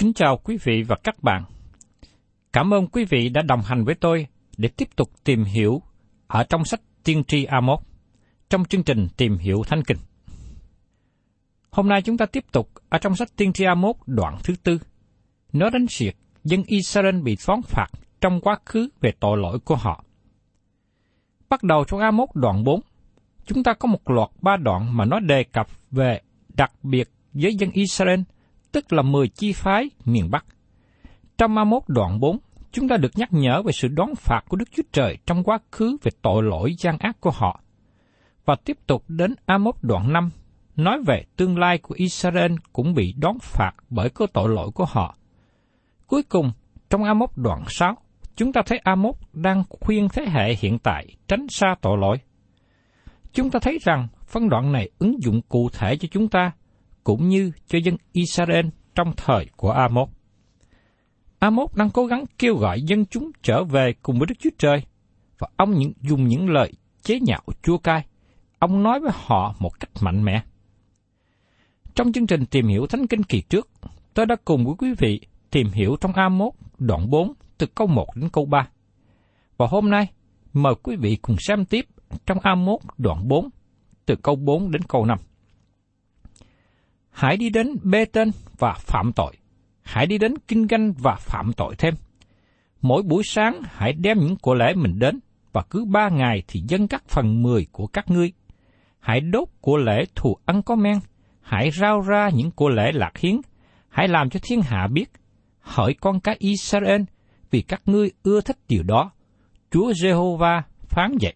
Kính chào quý vị và các bạn. Cảm ơn quý vị đã đồng hành với tôi để tiếp tục tìm hiểu ở trong sách Tiên tri A1 trong chương trình Tìm hiểu Thánh Kinh. Hôm nay chúng ta tiếp tục ở trong sách Tiên tri A1 đoạn thứ tư. Nói đến việc dân Israel bị phán phạt trong quá khứ về tội lỗi của họ. Bắt đầu trong A1 đoạn 4, chúng ta có một loạt ba đoạn mà nó đề cập về đặc biệt với dân Israel, tức là 10 chi phái miền Bắc. Trong Amos đoạn 4, chúng ta được nhắc nhở về sự đón phạt của Đức Chúa Trời trong quá khứ về tội lỗi gian ác của họ. Và tiếp tục đến Amos đoạn 5, nói về tương lai của Israel cũng bị đón phạt bởi cơ tội lỗi của họ. Cuối cùng, trong Amos đoạn 6, chúng ta thấy Amos đang khuyên thế hệ hiện tại tránh xa tội lỗi. Chúng ta thấy rằng phân đoạn này ứng dụng cụ thể cho chúng ta, cũng như cho dân Israel trong thời của Amos. Amos đang cố gắng kêu gọi dân chúng trở về cùng với Đức Chúa Trời, và ông những, dùng những lời chế nhạo chua cay. Ông nói với họ một cách mạnh mẽ. Trong chương trình tìm hiểu Thánh Kinh kỳ trước, tôi đã cùng với quý vị tìm hiểu trong Amos đoạn 4 từ câu 1 đến câu 3. Và hôm nay, mời quý vị cùng xem tiếp trong Amos đoạn 4 từ câu 4 đến câu 5. Hãy đi đến bê tên và phạm tội. Hãy đi đến kinh doanh và phạm tội thêm. Mỗi buổi sáng hãy đem những của lễ mình đến, và cứ ba ngày thì dâng các phần mười của các ngươi. Hãy đốt của lễ thù ăn có men, hãy rao ra những của lễ lạc hiến, hãy làm cho thiên hạ biết, hỏi con cái Israel, vì các ngươi ưa thích điều đó. Chúa Jehovah phán dạy.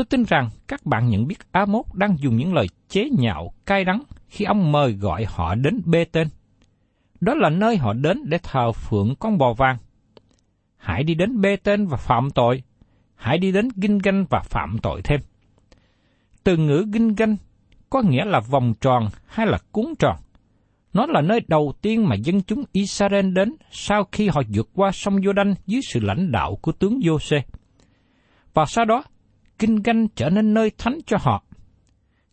Tôi tin rằng các bạn nhận biết Amos đang dùng những lời chế nhạo cay đắng khi ông mời gọi họ đến bê tên. Đó là nơi họ đến để thờ phượng con bò vàng. Hãy đi đến bê tên và phạm tội. Hãy đi đến ginh ganh và phạm tội thêm. Từ ngữ ginh ganh có nghĩa là vòng tròn hay là cuốn tròn. Nó là nơi đầu tiên mà dân chúng Israel đến sau khi họ vượt qua sông Giô-đanh dưới sự lãnh đạo của tướng Giô-xê. Và sau đó, kinh ganh trở nên nơi thánh cho họ.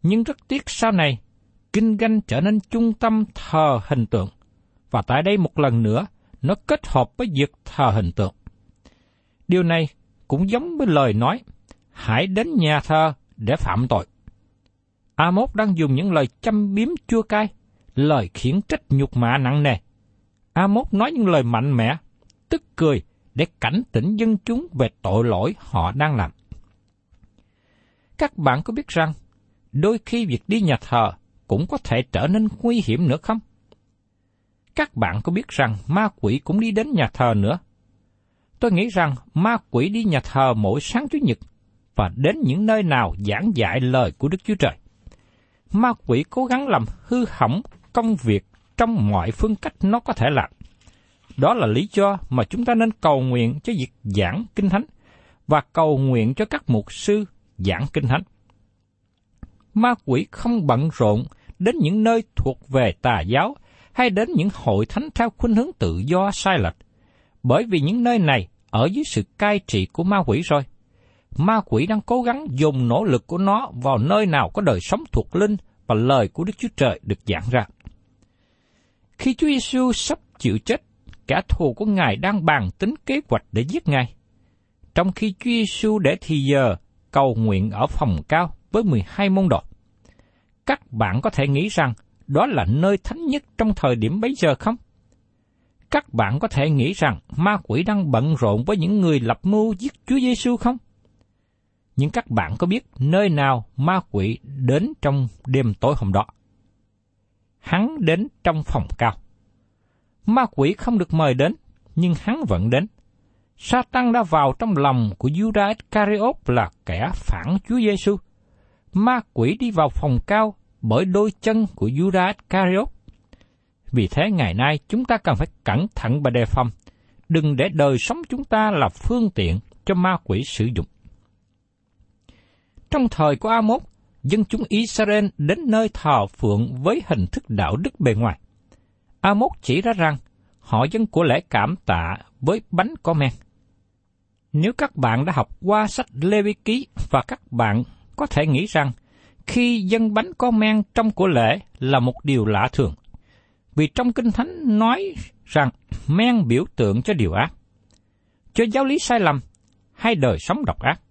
Nhưng rất tiếc sau này, kinh ganh trở nên trung tâm thờ hình tượng. Và tại đây một lần nữa, nó kết hợp với việc thờ hình tượng. Điều này cũng giống với lời nói, hãy đến nhà thờ để phạm tội. Amos đang dùng những lời châm biếm chua cay, lời khiển trách nhục mạ nặng nề. Amos nói những lời mạnh mẽ, tức cười để cảnh tỉnh dân chúng về tội lỗi họ đang làm. Các bạn có biết rằng, đôi khi việc đi nhà thờ cũng có thể trở nên nguy hiểm nữa không? Các bạn có biết rằng ma quỷ cũng đi đến nhà thờ nữa? Tôi nghĩ rằng ma quỷ đi nhà thờ mỗi sáng Chủ nhật và đến những nơi nào giảng dạy lời của Đức Chúa Trời. Ma quỷ cố gắng làm hư hỏng công việc trong mọi phương cách nó có thể làm. Đó là lý do mà chúng ta nên cầu nguyện cho việc giảng kinh thánh và cầu nguyện cho các mục sư giảng kinh thánh. Ma quỷ không bận rộn đến những nơi thuộc về tà giáo hay đến những hội thánh theo khuynh hướng tự do sai lệch, bởi vì những nơi này ở dưới sự cai trị của ma quỷ rồi. Ma quỷ đang cố gắng dùng nỗ lực của nó vào nơi nào có đời sống thuộc linh và lời của Đức Chúa Trời được giảng ra. Khi Chúa Giêsu sắp chịu chết, kẻ thù của Ngài đang bàn tính kế hoạch để giết Ngài. Trong khi Chúa Giêsu để thì giờ cầu nguyện ở phòng cao với 12 môn đồ. Các bạn có thể nghĩ rằng đó là nơi thánh nhất trong thời điểm bấy giờ không? Các bạn có thể nghĩ rằng ma quỷ đang bận rộn với những người lập mưu giết Chúa Giêsu không? Nhưng các bạn có biết nơi nào ma quỷ đến trong đêm tối hôm đó? Hắn đến trong phòng cao. Ma quỷ không được mời đến, nhưng hắn vẫn đến. Satan đã vào trong lòng của Judas Iscariot là kẻ phản Chúa Giêsu. Ma quỷ đi vào phòng cao bởi đôi chân của Judas Iscariot. Vì thế ngày nay chúng ta cần phải cẩn thận và đề phòng, đừng để đời sống chúng ta là phương tiện cho ma quỷ sử dụng. Trong thời của Amos, dân chúng Israel đến nơi thờ phượng với hình thức đạo đức bề ngoài. Amos chỉ ra rằng họ dân của lễ cảm tạ với bánh có men. Nếu các bạn đã học qua sách Lê Vi Ký và các bạn có thể nghĩ rằng khi dân bánh có men trong của lễ là một điều lạ thường. Vì trong Kinh Thánh nói rằng men biểu tượng cho điều ác, cho giáo lý sai lầm hay đời sống độc ác.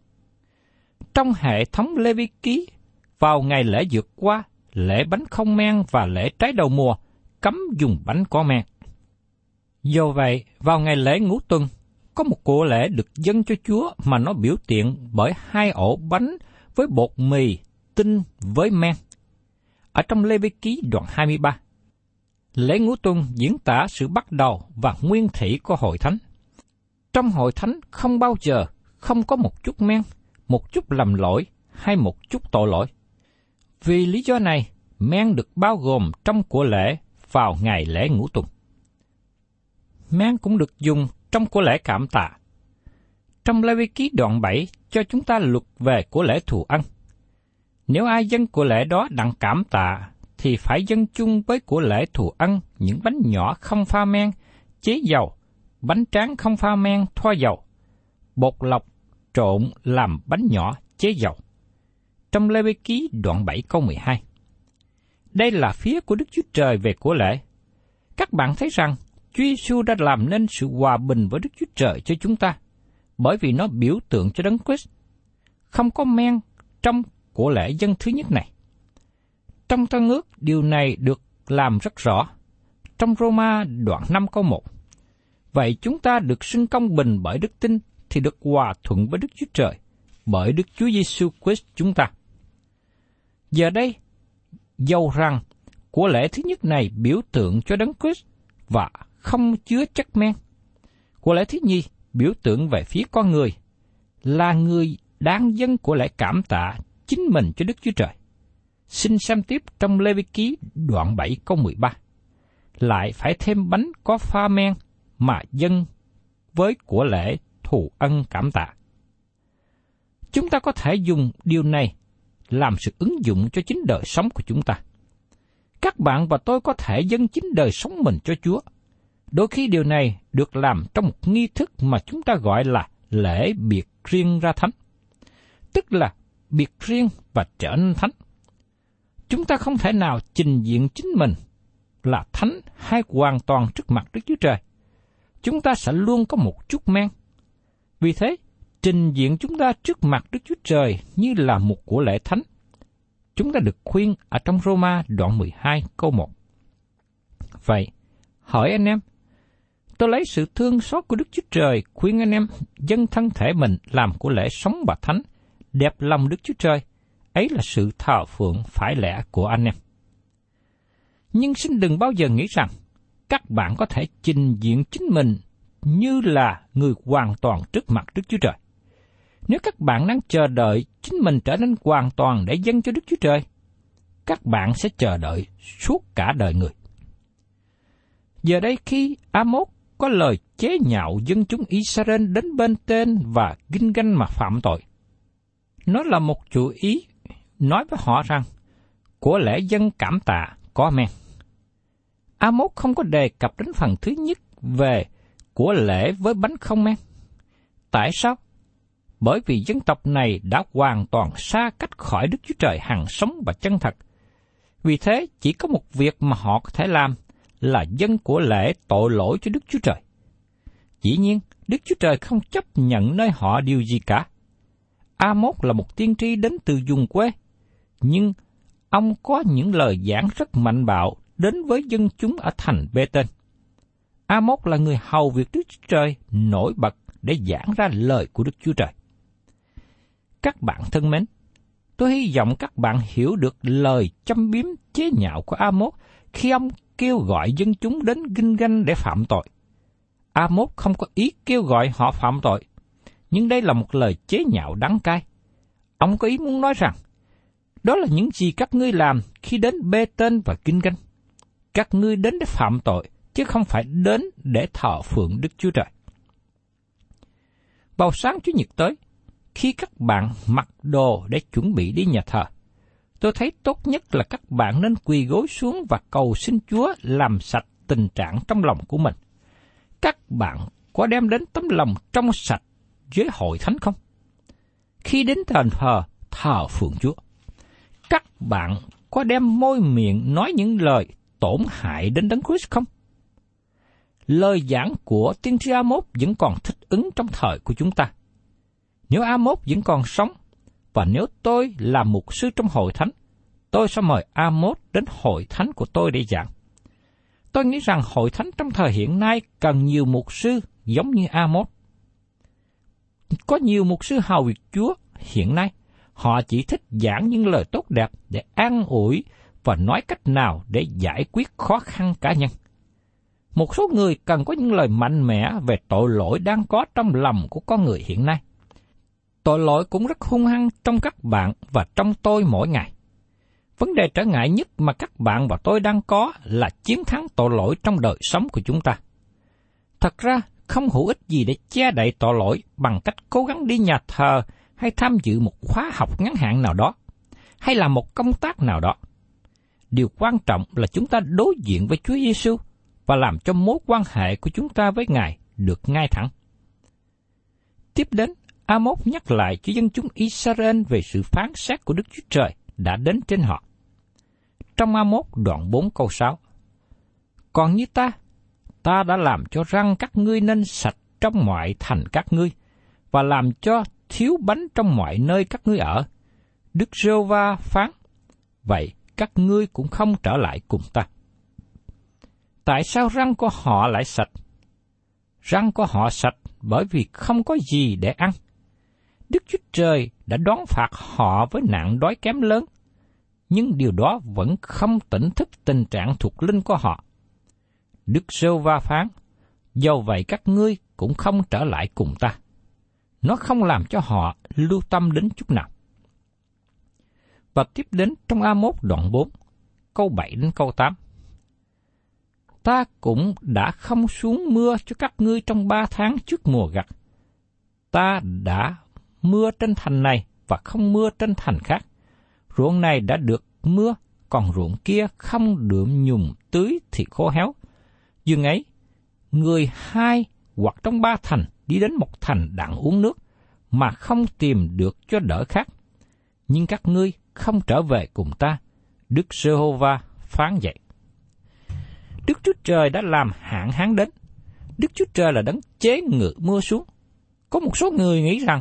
Trong hệ thống Lê Vi Ký, vào ngày lễ vượt qua, lễ bánh không men và lễ trái đầu mùa, cấm dùng bánh có men. Do vậy, vào ngày lễ ngũ tuần, có một của lễ được dâng cho Chúa mà nó biểu tiện bởi hai ổ bánh với bột mì tinh với men. Ở trong Lê Vi Ký đoạn 23, lễ ngũ tuần diễn tả sự bắt đầu và nguyên thủy của hội thánh. Trong hội thánh không bao giờ không có một chút men, một chút lầm lỗi hay một chút tội lỗi. Vì lý do này, men được bao gồm trong của lễ vào ngày lễ ngũ tuần. Men cũng được dùng trong của lễ cảm tạ. Trong Lê Vi Ký đoạn 7 cho chúng ta luật về của lễ thù ăn. Nếu ai dân của lễ đó đặng cảm tạ, thì phải dân chung với của lễ thù ăn những bánh nhỏ không pha men, chế dầu, bánh tráng không pha men, thoa dầu, bột lọc trộn làm bánh nhỏ chế dầu. Trong Lê Vi Ký đoạn 7 câu 12 Đây là phía của Đức Chúa Trời về của lễ. Các bạn thấy rằng Chúa Giêsu đã làm nên sự hòa bình với Đức Chúa Trời cho chúng ta, bởi vì nó biểu tượng cho Đấng Christ. Không có men trong của lễ dân thứ nhất này. Trong tân ước, điều này được làm rất rõ. Trong Roma đoạn 5 câu 1. Vậy chúng ta được xưng công bình bởi đức tin thì được hòa thuận với Đức Chúa Trời bởi Đức Chúa Giêsu Christ chúng ta. Giờ đây, dầu rằng của lễ thứ nhất này biểu tượng cho đấng Christ và không chứa chất men. Của lễ thứ nhi biểu tượng về phía con người, là người đáng dân của lễ cảm tạ chính mình cho Đức Chúa Trời. Xin xem tiếp trong Lê Vi Ký đoạn 7 câu 13. Lại phải thêm bánh có pha men mà dân với của lễ thù ân cảm tạ. Chúng ta có thể dùng điều này làm sự ứng dụng cho chính đời sống của chúng ta. Các bạn và tôi có thể dâng chính đời sống mình cho Chúa. Đôi khi điều này được làm trong một nghi thức mà chúng ta gọi là lễ biệt riêng ra thánh. Tức là biệt riêng và trở nên thánh. Chúng ta không thể nào trình diện chính mình là thánh hay hoàn toàn trước mặt Đức Chúa Trời. Chúng ta sẽ luôn có một chút men. Vì thế, trình diện chúng ta trước mặt Đức Chúa Trời như là một của lễ thánh. Chúng ta được khuyên ở trong Roma đoạn 12 câu 1. Vậy, hỏi anh em, Tôi lấy sự thương xót của Đức Chúa Trời khuyên anh em dân thân thể mình làm của lễ sống và thánh, đẹp lòng Đức Chúa Trời. Ấy là sự thờ phượng phải lẽ của anh em. Nhưng xin đừng bao giờ nghĩ rằng các bạn có thể trình diện chính mình như là người hoàn toàn trước mặt Đức Chúa Trời. Nếu các bạn đang chờ đợi chính mình trở nên hoàn toàn để dâng cho Đức Chúa Trời, các bạn sẽ chờ đợi suốt cả đời người. Giờ đây khi Amos có lời chế nhạo dân chúng Israel đến bên tên và kinh ganh mà phạm tội. Nó là một chủ ý nói với họ rằng, của lễ dân cảm tạ có men. Amos không có đề cập đến phần thứ nhất về của lễ với bánh không men. Tại sao? Bởi vì dân tộc này đã hoàn toàn xa cách khỏi Đức Chúa Trời hằng sống và chân thật. Vì thế, chỉ có một việc mà họ có thể làm là dân của lễ tội lỗi cho Đức Chúa Trời. Dĩ nhiên, Đức Chúa Trời không chấp nhận nơi họ điều gì cả. A-mốt là một tiên tri đến từ vùng quê, nhưng ông có những lời giảng rất mạnh bạo đến với dân chúng ở thành Bê-tên. A-mốt là người hầu việc Đức Chúa Trời nổi bật để giảng ra lời của Đức Chúa Trời. Các bạn thân mến, tôi hy vọng các bạn hiểu được lời châm biếm chế nhạo của A-mốt khi ông kêu gọi dân chúng đến kinh ganh để phạm tội. A-mốt không có ý kêu gọi họ phạm tội, nhưng đây là một lời chế nhạo đắng cay. Ông có ý muốn nói rằng, đó là những gì các ngươi làm khi đến bê tên và kinh ganh. Các ngươi đến để phạm tội, chứ không phải đến để thờ phượng Đức Chúa Trời. Vào sáng Chủ nhật tới, khi các bạn mặc đồ để chuẩn bị đi nhà thờ, tôi thấy tốt nhất là các bạn nên quỳ gối xuống và cầu xin Chúa làm sạch tình trạng trong lòng của mình. Các bạn có đem đến tấm lòng trong sạch với hội thánh không? Khi đến đền thờ, thờ phượng Chúa, các bạn có đem môi miệng nói những lời tổn hại đến Đấng Christ không? Lời giảng của tiên tri Amos vẫn còn thích ứng trong thời của chúng ta. Nếu Amos vẫn còn sống, và nếu tôi là mục sư trong hội thánh, tôi sẽ mời Amos đến hội thánh của tôi để giảng. Tôi nghĩ rằng hội thánh trong thời hiện nay cần nhiều mục sư giống như Amos. Có nhiều mục sư hầu việc Chúa hiện nay, họ chỉ thích giảng những lời tốt đẹp để an ủi và nói cách nào để giải quyết khó khăn cá nhân. Một số người cần có những lời mạnh mẽ về tội lỗi đang có trong lòng của con người hiện nay. Tội lỗi cũng rất hung hăng trong các bạn và trong tôi mỗi ngày. Vấn đề trở ngại nhất mà các bạn và tôi đang có là chiến thắng tội lỗi trong đời sống của chúng ta. Thật ra, không hữu ích gì để che đậy tội lỗi bằng cách cố gắng đi nhà thờ hay tham dự một khóa học ngắn hạn nào đó, hay làm một công tác nào đó. Điều quan trọng là chúng ta đối diện với Chúa Giêsu và làm cho mối quan hệ của chúng ta với Ngài được ngay thẳng. Tiếp đến, Amos nhắc lại cho dân chúng Israel về sự phán xét của Đức Chúa Trời đã đến trên họ. Trong Amos đoạn 4 câu 6 Còn như ta, ta đã làm cho răng các ngươi nên sạch trong mọi thành các ngươi, và làm cho thiếu bánh trong mọi nơi các ngươi ở. Đức rêu va phán, vậy các ngươi cũng không trở lại cùng ta. Tại sao răng của họ lại sạch? Răng của họ sạch bởi vì không có gì để ăn. Đức Chúa Trời đã đón phạt họ với nạn đói kém lớn, nhưng điều đó vẫn không tỉnh thức tình trạng thuộc linh của họ. Đức Sêu Va phán, do vậy các ngươi cũng không trở lại cùng ta. Nó không làm cho họ lưu tâm đến chút nào. Và tiếp đến trong A1 đoạn 4, câu 7 đến câu 8. Ta cũng đã không xuống mưa cho các ngươi trong ba tháng trước mùa gặt. Ta đã mưa trên thành này và không mưa trên thành khác. Ruộng này đã được mưa, còn ruộng kia không được nhùng tưới thì khô héo. Dường ấy, người hai hoặc trong ba thành đi đến một thành đặng uống nước, mà không tìm được cho đỡ khác. Nhưng các ngươi không trở về cùng ta, Đức Giê-hô-va phán dạy Đức Chúa Trời đã làm hạn hán đến. Đức Chúa Trời là đấng chế ngự mưa xuống. Có một số người nghĩ rằng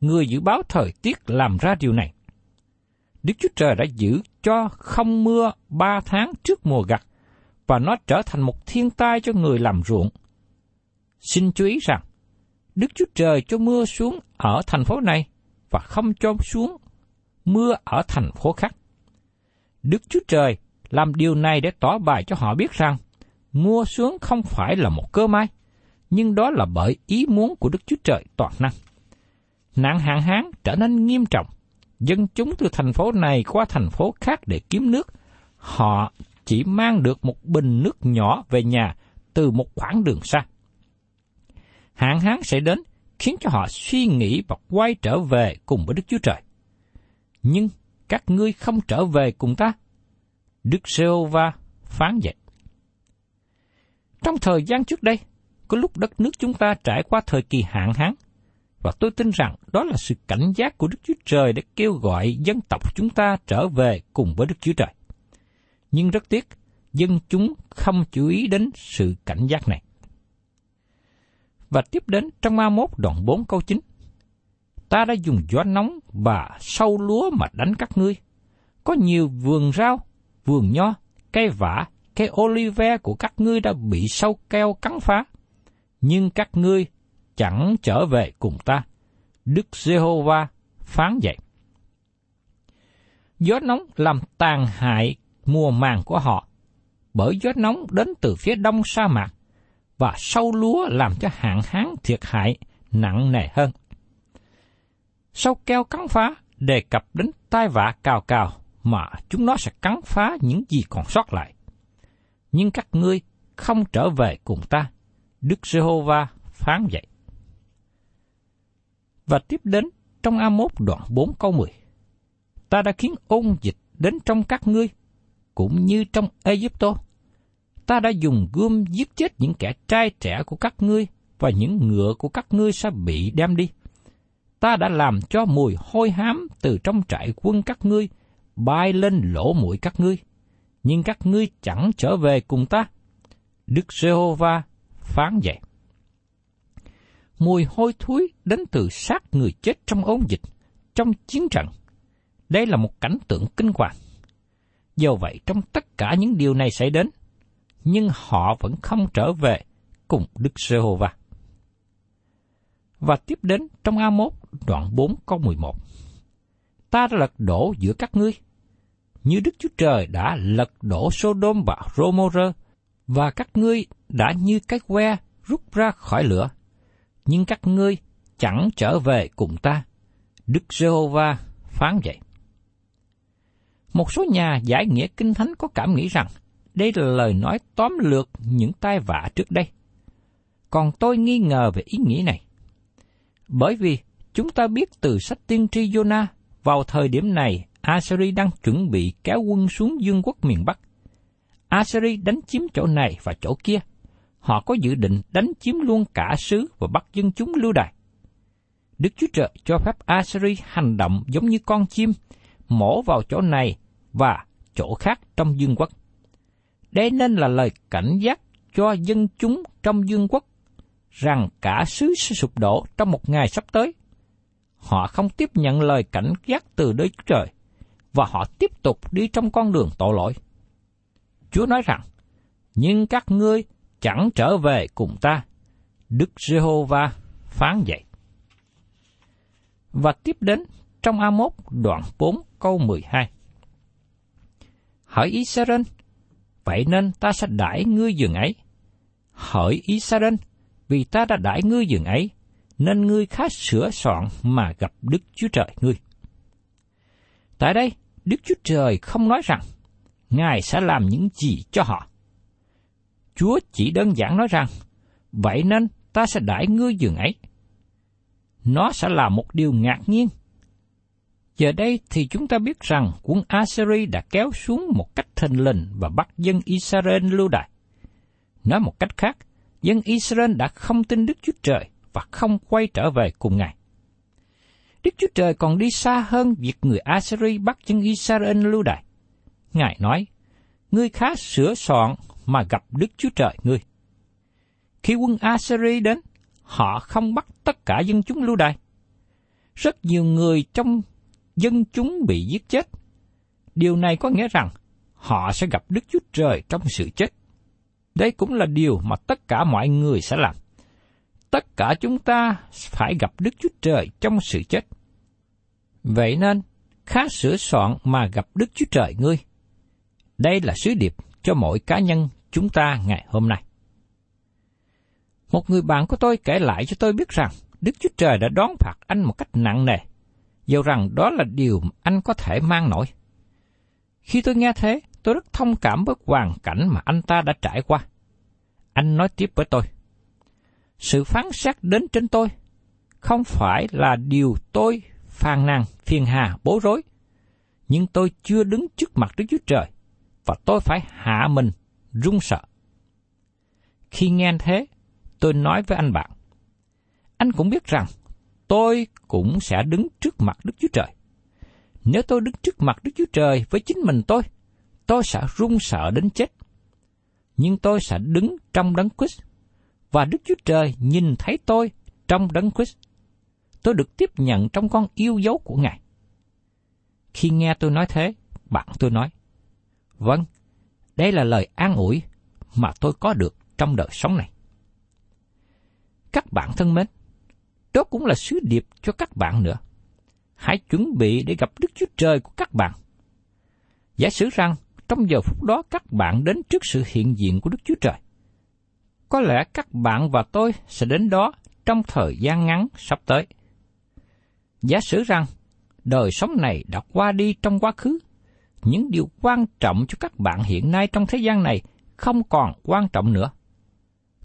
người dự báo thời tiết làm ra điều này. Đức Chúa Trời đã giữ cho không mưa ba tháng trước mùa gặt, và nó trở thành một thiên tai cho người làm ruộng. Xin chú ý rằng, Đức Chúa Trời cho mưa xuống ở thành phố này và không cho xuống mưa ở thành phố khác. Đức Chúa Trời làm điều này để tỏ bài cho họ biết rằng mưa xuống không phải là một cơ may, nhưng đó là bởi ý muốn của Đức Chúa Trời toàn năng. Nạn hạn hán trở nên nghiêm trọng, dân chúng từ thành phố này qua thành phố khác để kiếm nước, họ chỉ mang được một bình nước nhỏ về nhà từ một khoảng đường xa. Hạn hán sẽ đến khiến cho họ suy nghĩ và quay trở về cùng với Đức Chúa Trời. Nhưng các ngươi không trở về cùng ta. Đức Sêu Va phán dạy. Trong thời gian trước đây, có lúc đất nước chúng ta trải qua thời kỳ hạn hán, và tôi tin rằng đó là sự cảnh giác của Đức Chúa Trời để kêu gọi dân tộc chúng ta trở về cùng với Đức Chúa Trời. Nhưng rất tiếc, dân chúng không chú ý đến sự cảnh giác này. Và tiếp đến trong ma mốt đoạn 4 câu 9. Ta đã dùng gió nóng và sâu lúa mà đánh các ngươi. Có nhiều vườn rau, vườn nho, cây vả, cây olive của các ngươi đã bị sâu keo cắn phá. Nhưng các ngươi chẳng trở về cùng ta. Đức Giê-hô-va phán vậy. Gió nóng làm tàn hại mùa màng của họ, bởi gió nóng đến từ phía đông sa mạc, và sâu lúa làm cho hạn hán thiệt hại nặng nề hơn. Sâu keo cắn phá đề cập đến tai vạ cào cào mà chúng nó sẽ cắn phá những gì còn sót lại. Nhưng các ngươi không trở về cùng ta, Đức Giê-hô-va phán vậy. Và tiếp đến trong A1 đoạn 4 câu 10. Ta đã khiến ôn dịch đến trong các ngươi, cũng như trong Egypto. Ta đã dùng gươm giết chết những kẻ trai trẻ của các ngươi, và những ngựa của các ngươi sẽ bị đem đi. Ta đã làm cho mùi hôi hám từ trong trại quân các ngươi bay lên lỗ mũi các ngươi, nhưng các ngươi chẳng trở về cùng ta. Đức Giê-hô-va phán vậy mùi hôi thối đến từ xác người chết trong ôn dịch, trong chiến trận. Đây là một cảnh tượng kinh hoàng. Do vậy, trong tất cả những điều này xảy đến, nhưng họ vẫn không trở về cùng Đức Giê-hô-va. Và tiếp đến trong A1 đoạn 4 câu 11. Ta đã lật đổ giữa các ngươi, như Đức Chúa Trời đã lật đổ Sodom và Gomorrah, và các ngươi đã như cái que rút ra khỏi lửa nhưng các ngươi chẳng trở về cùng ta. Đức Giê-hô-va phán vậy. Một số nhà giải nghĩa kinh thánh có cảm nghĩ rằng đây là lời nói tóm lược những tai vạ trước đây. Còn tôi nghi ngờ về ý nghĩa này. Bởi vì chúng ta biết từ sách tiên tri Jonah, vào thời điểm này Assyri đang chuẩn bị kéo quân xuống dương quốc miền Bắc. Assyri đánh chiếm chỗ này và chỗ kia – họ có dự định đánh chiếm luôn cả xứ và bắt dân chúng lưu đày. Đức Chúa Trời cho phép Assyri hành động giống như con chim, mổ vào chỗ này và chỗ khác trong dương quốc. Đây nên là lời cảnh giác cho dân chúng trong dương quốc rằng cả xứ sẽ sụp đổ trong một ngày sắp tới. Họ không tiếp nhận lời cảnh giác từ Đức Chúa Trời và họ tiếp tục đi trong con đường tội lỗi. Chúa nói rằng, nhưng các ngươi chẳng trở về cùng ta. Đức Giê-hô-va phán vậy. Và tiếp đến trong A1 đoạn 4 câu 12. Hỏi Israel, vậy nên ta sẽ đãi ngươi giường ấy. Hỏi Israel, vì ta đã đãi ngươi giường ấy, nên ngươi khá sửa soạn mà gặp Đức Chúa Trời ngươi. Tại đây, Đức Chúa Trời không nói rằng, Ngài sẽ làm những gì cho họ. Chúa chỉ đơn giản nói rằng, vậy nên ta sẽ đãi ngươi giường ấy. Nó sẽ là một điều ngạc nhiên. Giờ đây thì chúng ta biết rằng quân Assyri đã kéo xuống một cách thình lình và bắt dân Israel lưu đày. Nói một cách khác, dân Israel đã không tin Đức Chúa Trời và không quay trở về cùng Ngài. Đức Chúa Trời còn đi xa hơn việc người Assyri bắt dân Israel lưu đày. Ngài nói, ngươi khá sửa soạn mà gặp Đức Chúa Trời ngươi. Khi quân Assyri đến, họ không bắt tất cả dân chúng lưu đày. Rất nhiều người trong dân chúng bị giết chết. Điều này có nghĩa rằng họ sẽ gặp Đức Chúa Trời trong sự chết. Đây cũng là điều mà tất cả mọi người sẽ làm. tất cả chúng ta phải gặp Đức Chúa Trời trong sự chết. Vậy nên, khá sửa soạn mà gặp Đức Chúa Trời ngươi. Đây là sứ điệp cho mỗi cá nhân chúng ta ngày hôm nay. Một người bạn của tôi kể lại cho tôi biết rằng Đức Chúa Trời đã đón phạt anh một cách nặng nề, dầu rằng đó là điều anh có thể mang nổi. Khi tôi nghe thế, tôi rất thông cảm với hoàn cảnh mà anh ta đã trải qua. Anh nói tiếp với tôi. Sự phán xét đến trên tôi không phải là điều tôi phàn nàn, phiền hà, bối rối. Nhưng tôi chưa đứng trước mặt Đức Chúa Trời, và tôi phải hạ mình, run sợ. Khi nghe thế, tôi nói với anh bạn, anh cũng biết rằng tôi cũng sẽ đứng trước mặt Đức Chúa Trời. Nếu tôi đứng trước mặt Đức Chúa Trời với chính mình tôi, tôi sẽ run sợ đến chết. Nhưng tôi sẽ đứng trong đấng Christ, và Đức Chúa Trời nhìn thấy tôi trong đấng Christ. Tôi được tiếp nhận trong con yêu dấu của Ngài. Khi nghe tôi nói thế, bạn tôi nói, Vâng, đây là lời an ủi mà tôi có được trong đời sống này. Các bạn thân mến, đó cũng là sứ điệp cho các bạn nữa. Hãy chuẩn bị để gặp Đức Chúa Trời của các bạn. Giả sử rằng trong giờ phút đó các bạn đến trước sự hiện diện của Đức Chúa Trời. Có lẽ các bạn và tôi sẽ đến đó trong thời gian ngắn sắp tới. Giả sử rằng đời sống này đã qua đi trong quá khứ, những điều quan trọng cho các bạn hiện nay trong thế gian này không còn quan trọng nữa.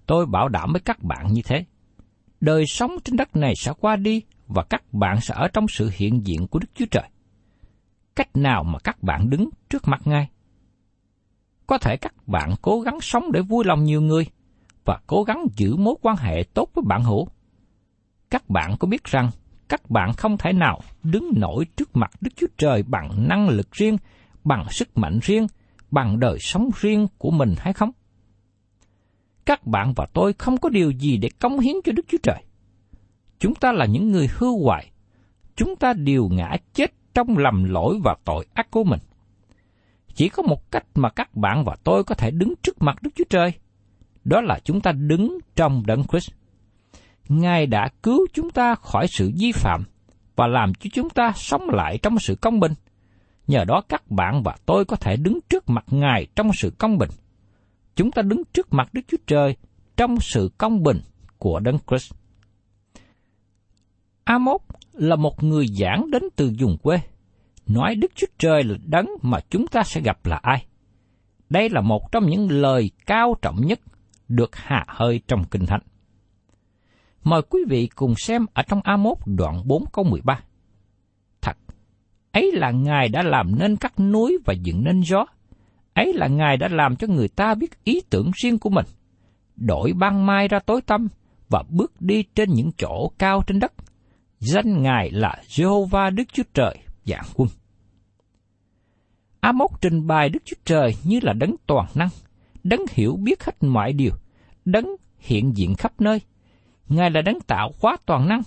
Tôi bảo đảm với các bạn như thế. Đời sống trên đất này sẽ qua đi và các bạn sẽ ở trong sự hiện diện của Đức Chúa Trời. Cách nào mà các bạn đứng trước mặt Ngài? Có thể các bạn cố gắng sống để vui lòng nhiều người và cố gắng giữ mối quan hệ tốt với bạn hữu. Các bạn có biết rằng các bạn không thể nào đứng nổi trước mặt Đức Chúa Trời bằng năng lực riêng, bằng sức mạnh riêng, bằng đời sống riêng của mình hay không? Các bạn và tôi không có điều gì để cống hiến cho Đức Chúa Trời. Chúng ta là những người hư hoại. Chúng ta đều ngã chết trong lầm lỗi và tội ác của mình. Chỉ có một cách mà các bạn và tôi có thể đứng trước mặt Đức Chúa Trời. Đó là chúng ta đứng trong đấng Christ. Ngài đã cứu chúng ta khỏi sự vi phạm và làm cho chúng ta sống lại trong sự công bình. Nhờ đó các bạn và tôi có thể đứng trước mặt Ngài trong sự công bình. Chúng ta đứng trước mặt Đức Chúa Trời trong sự công bình của Đấng Christ. Amos là một người giảng đến từ vùng quê, nói Đức Chúa Trời là đấng mà chúng ta sẽ gặp là ai. Đây là một trong những lời cao trọng nhất được hạ hơi trong Kinh Thánh. Mời quý vị cùng xem ở trong Amos đoạn 4 câu 13. Ấy là Ngài đã làm nên các núi và dựng nên gió. Ấy là Ngài đã làm cho người ta biết ý tưởng riêng của mình, đổi ban mai ra tối tăm và bước đi trên những chỗ cao trên đất. Danh Ngài là Jehovah Đức Chúa Trời, dạng quân. Amos trình bày Đức Chúa Trời như là đấng toàn năng, đấng hiểu biết hết mọi điều, đấng hiện diện khắp nơi. Ngài là đấng tạo hóa toàn năng,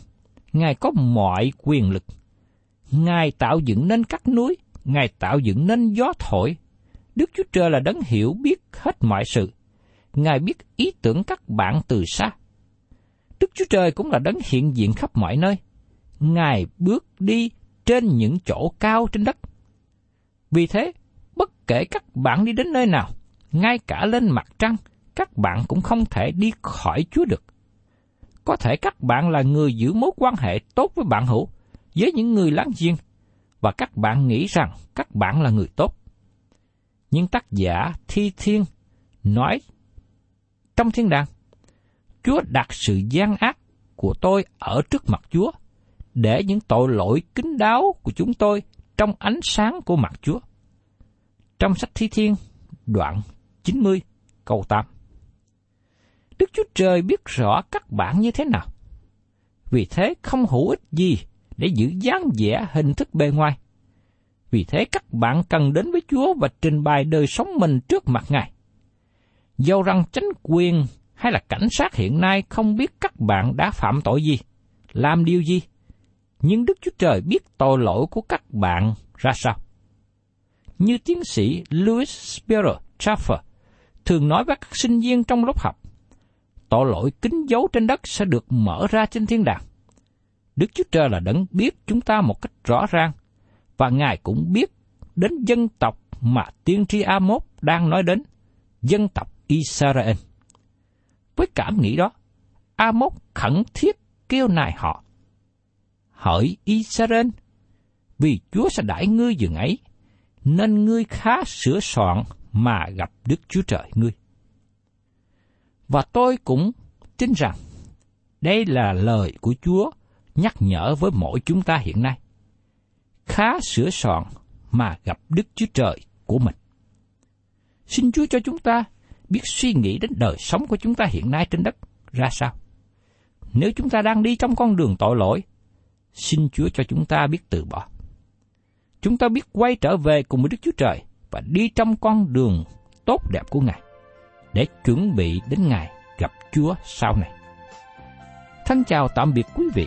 Ngài có mọi quyền lực. Ngài tạo dựng nên các núi, Ngài tạo dựng nên gió thổi. Đức Chúa Trời là đấng hiểu biết hết mọi sự. Ngài biết ý tưởng các bạn từ xa. Đức Chúa Trời cũng là đấng hiện diện khắp mọi nơi. Ngài bước đi trên những chỗ cao trên đất. Vì thế, bất kể các bạn đi đến nơi nào, ngay cả lên mặt trăng, các bạn cũng không thể đi khỏi Chúa được. Có thể các bạn là người giữ mối quan hệ tốt với bạn hữu, với những người láng giềng, và các bạn nghĩ rằng các bạn là người tốt. Nhưng tác giả Thi Thiên nói trong thiên đàng, Chúa đặt sự gian ác của tôi ở trước mặt Chúa, để những tội lỗi kín đáo của chúng tôi trong ánh sáng của mặt Chúa. Trong sách Thi Thiên, đoạn 90, câu 8. Đức Chúa Trời biết rõ các bạn như thế nào. Vì thế không hữu ích gì để giữ dáng vẻ hình thức bề ngoài. Vì thế các bạn cần đến với Chúa và trình bày đời sống mình trước mặt Ngài. Dẫu rằng chính quyền hay là cảnh sát hiện nay không biết các bạn đã phạm tội gì, làm điều gì, nhưng Đức Chúa Trời biết tội lỗi của các bạn ra sao. Như tiến sĩ Louis Spiro Schaffer thường nói với các sinh viên trong lớp học, tội lỗi kín dấu trên đất sẽ được mở ra trên thiên đàng. Đức Chúa Trời là đấng biết chúng ta một cách rõ ràng, và Ngài cũng biết đến dân tộc mà tiên tri Amos đang nói đến, dân tộc Israel. Với cảm nghĩ đó, Amos khẩn thiết kêu nài họ. Hỡi Israel, vì Chúa sẽ đãi ngươi dường ấy, nên ngươi khá sửa soạn mà gặp Đức Chúa Trời ngươi. Và tôi cũng tin rằng đây là lời của Chúa nhắc nhở với mỗi chúng ta hiện nay. Khá sửa soạn mà gặp Đức Chúa Trời của mình. Xin Chúa cho chúng ta biết suy nghĩ đến đời sống của chúng ta hiện nay trên đất ra sao. Nếu chúng ta đang đi trong con đường tội lỗi, xin Chúa cho chúng ta biết từ bỏ. Chúng ta biết quay trở về cùng với Đức Chúa Trời và đi trong con đường tốt đẹp của Ngài để chuẩn bị đến ngày gặp Chúa sau này. Thân chào tạm biệt quý vị